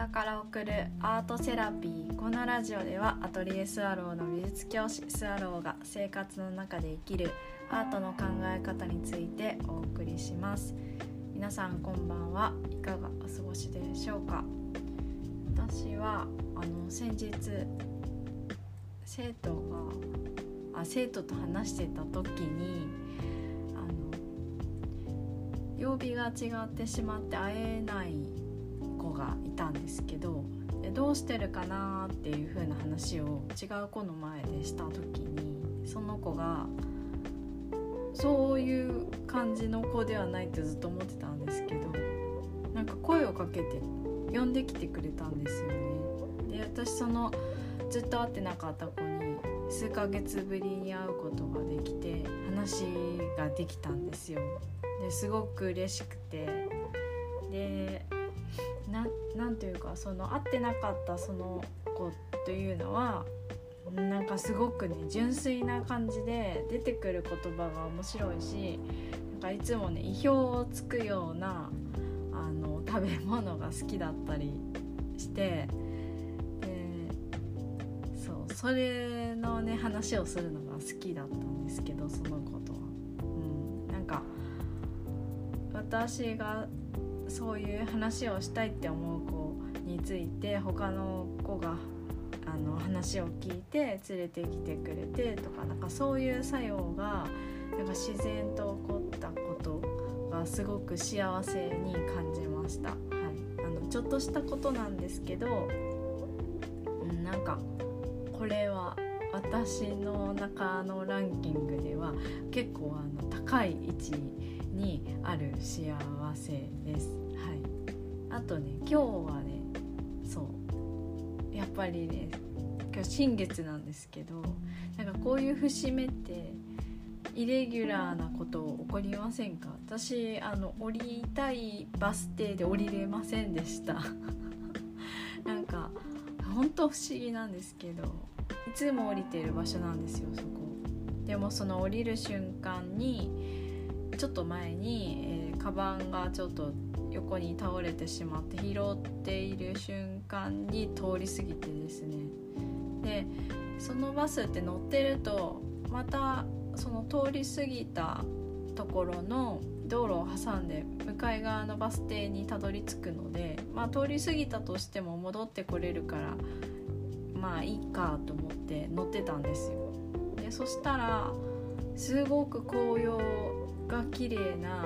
屋から送るアートセラピーこのラジオではアトリエスワローの美術教師スワローが生活の中で生きるアートの考え方についてお送りします。皆さんこんばんは。いかがお過ごしでしょうか？私はあの先日生徒があ生徒と話してた時にあの曜日が違ってしまって会えないがいたんですけどどうしてるかなっていう風な話を違う子の前でした時にその子がそういう感じの子ではないってずっと思ってたんですけどなんか声をかけて呼んできてくれたんですよね。で私そのずっと会ってなかった子に数ヶ月ぶりに会うことができて話ができたんですよ。ですごく嬉しくてでなんというかその会ってなかったその子というのはなんかすごくね純粋な感じで出てくる言葉が面白いしなんかいつもね意表をつくようなあの食べ物が好きだったりしてでそうそれのね話をするのが好きだったんですけどその子とは。うん、なんか私がそういう話をしたいって思う子について他の子があの話を聞いて連れてきてくれてとかなんかそういう作用がなんか自然と起こったことがすごく幸せに感じました。はい、あのちょっとしたことなんですけど、うん、なんかこれは私の中のランキングでは結構あの高い位置ににある幸せです。はい、あとね今日はねそう。やっぱりね今日新月なんですけどなんかこういう節目ってイレギュラーなこと起こりませんか？私あの降りたいバス停で降りれませんでした。なんか本当不思議なんですけどいつも降りてる場所なんですよそこ。でもその降りる瞬間にちょっと前に、えー、カバンがちょっと横に倒れてしまって拾っている瞬間に通り過ぎてですねでそのバスって乗ってるとまたその通り過ぎたところの道路を挟んで向かい側のバス停にたどり着くので、まあ、通り過ぎたとしても戻ってこれるからまあいいかと思って乗ってたんですよ。でそしたらすごく紅葉が綺麗な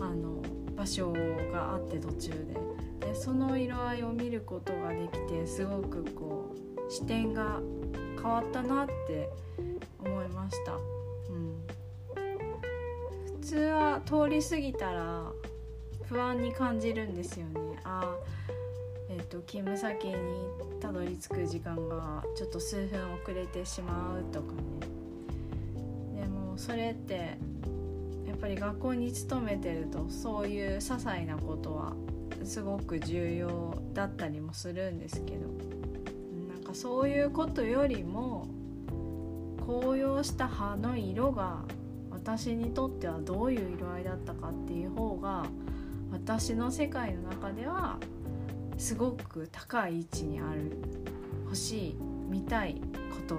あの場所があって途中で。でその色合いを見ることができてすごくこう視点が変わったなって思いました、うん、普通は通り過ぎたら不安に感じるんですよね。あえーと、勤務先にたどり着く時間がちょっと数分遅れてしまうとかね。でもそれってぱり学校に勤めてるとそういう些細なことはすごく重要だったりもするんですけどなんかそういうことよりも紅葉した葉の色が私にとってはどういう色合いだったかっていう方が私の世界の中ではすごく高い位置にある欲しい見たいこと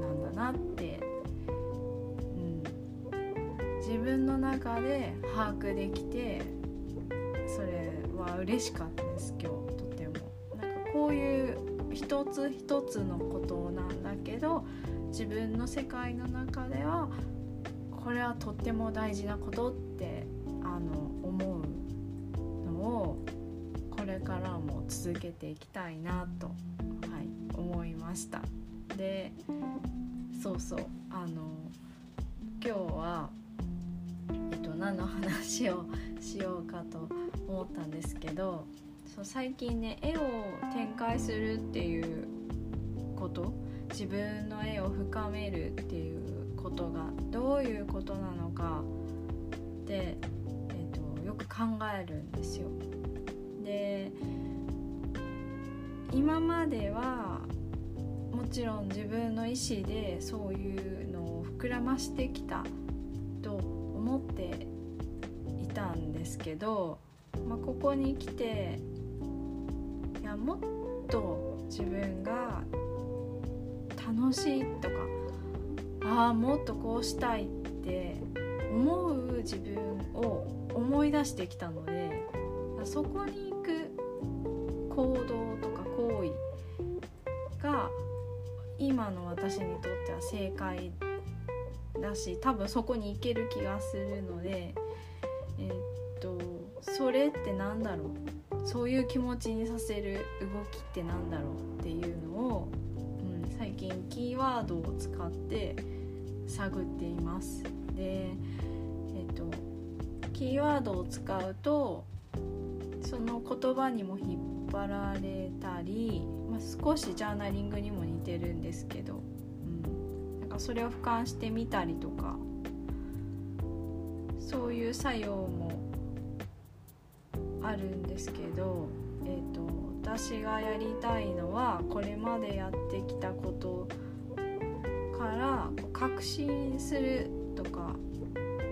なんだなって自分の中で把握できてそれは嬉しかったです今日とても。なんかこういう一つ一つのことなんだけど自分の世界の中ではこれはとっても大事なことってあの思うのをこれからも続けていきたいなと、はい、思いました。でそうそうあの今日は何の話をしようかと思ったんですけどそう最近ね絵を展開するっていうこと自分の絵を深めるっていうことがどういうことなのかで、えーと、よく考えるんですよ。で今まではもちろん自分の意思でそういうのを膨らましてきたたんですけど、まあ、ここに来ていやもっと自分が楽しいとかああもっとこうしたいって思う自分を思い出してきたのでそこに行く行動とか行為が今の私にとっては正解だし多分そこに行ける気がするので、それって何だろう？そういう気持ちにさせる動きって何だろうっていうのを、うん、最近キーワードを使って探っています。でえっとキーワードを使うとその言葉にも引っ張られたり、まあ、少しジャーナリングにも似てるんですけど、うん、なんかそれを俯瞰してみたりとかそういう作用もあるんですけど、えーと、私がやりたいのはこれまでやってきたことから確信するとか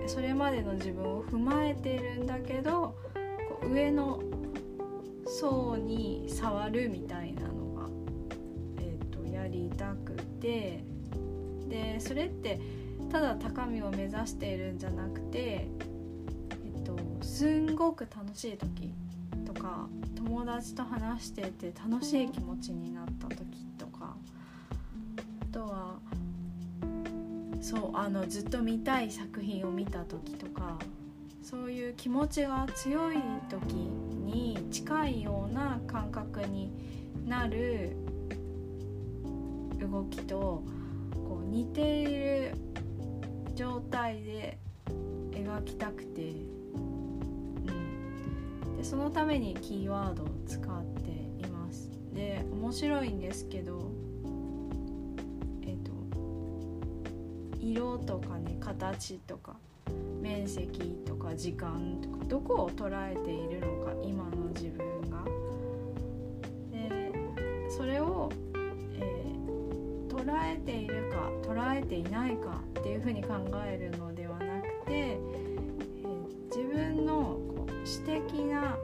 それまでの自分を踏まえてるんだけど上の層に触るみたいなのが、えーと、やりたくてでそれってただ高みを目指しているんじゃなくて、すんごく楽しい時とか友達と話してて楽しい気持ちになった時とかあとはそうあのずっと見たい作品を見た時とかそういう気持ちが強い時に近いような感覚になる動きとこう似ている状態で描きたくて、でそのためにキーワードを使っていますで面白いんですけどえっ、と色とかね形とか面積とか時間とかどこを捉えているのか今の自分が。でそれを、えー、捉えているか捉えていないかっていうふうに考えるのではなくて、えー、自分のこう詩的な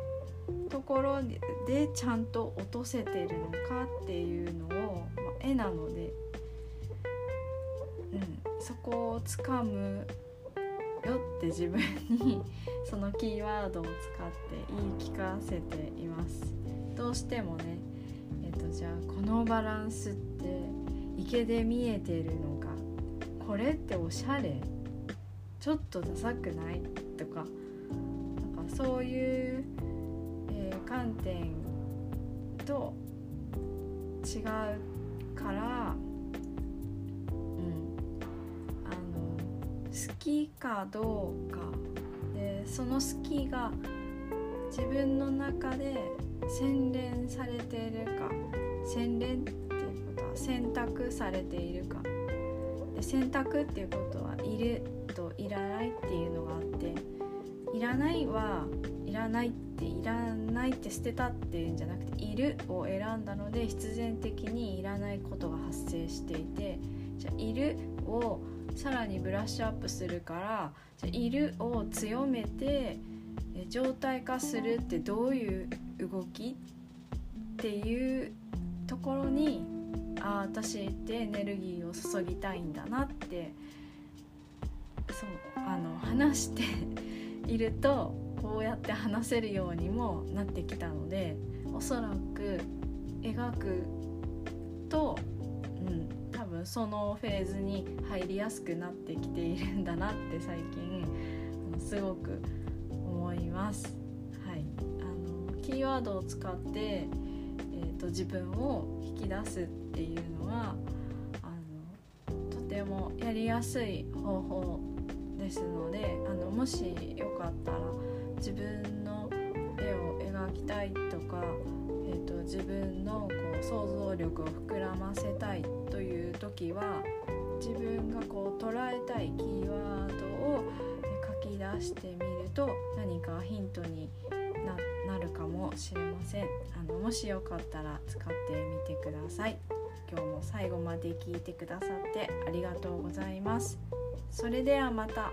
ところでちゃんと落とせてるのかっていうのを、まあ、絵なので、うん、そこをつかむよって自分にそのキーワードを使って言い聞かせています。どうしてもねえっ、ー、とじゃあこのバランスって池で見えてるのかこれっておしゃれちょっとダサくない？とかそういう、えー、観点と違うからうん、あの好きかどうか。でその好きが自分の中で洗練されているか。洗練っていうことは選択されているか。で選択っていうことはいるといらないっていうのがあって。いらないはいらないっていらないって捨てたっていうんじゃなくているを選んだので必然的にいらないことが発生していてじゃあいるをさらにブラッシュアップするからじゃいるを強めて状態化するってどういう動きっていうところにああ私ってエネルギーを注ぎたいんだなってそうあの話しているとこうやって話せるようにもなってきたのでおそらく描くと、うん、多分そのフェーズに入りやすくなってきているんだなって最近すごく思います。はい、あのキーワードを使って、えーと、自分を引き出すっていうのはあのとてもやりやすい方法ですのであのもしよかったら自分の絵を描きたいとか、えーと自分のこう想像力を膨らませたいという時は自分がこう捉えたいキーワードを書き出してみると何かヒントになるかもしれません。あのもしよかったら使ってみてください。今日も最後まで聞いてくださってありがとうございます。それではまた。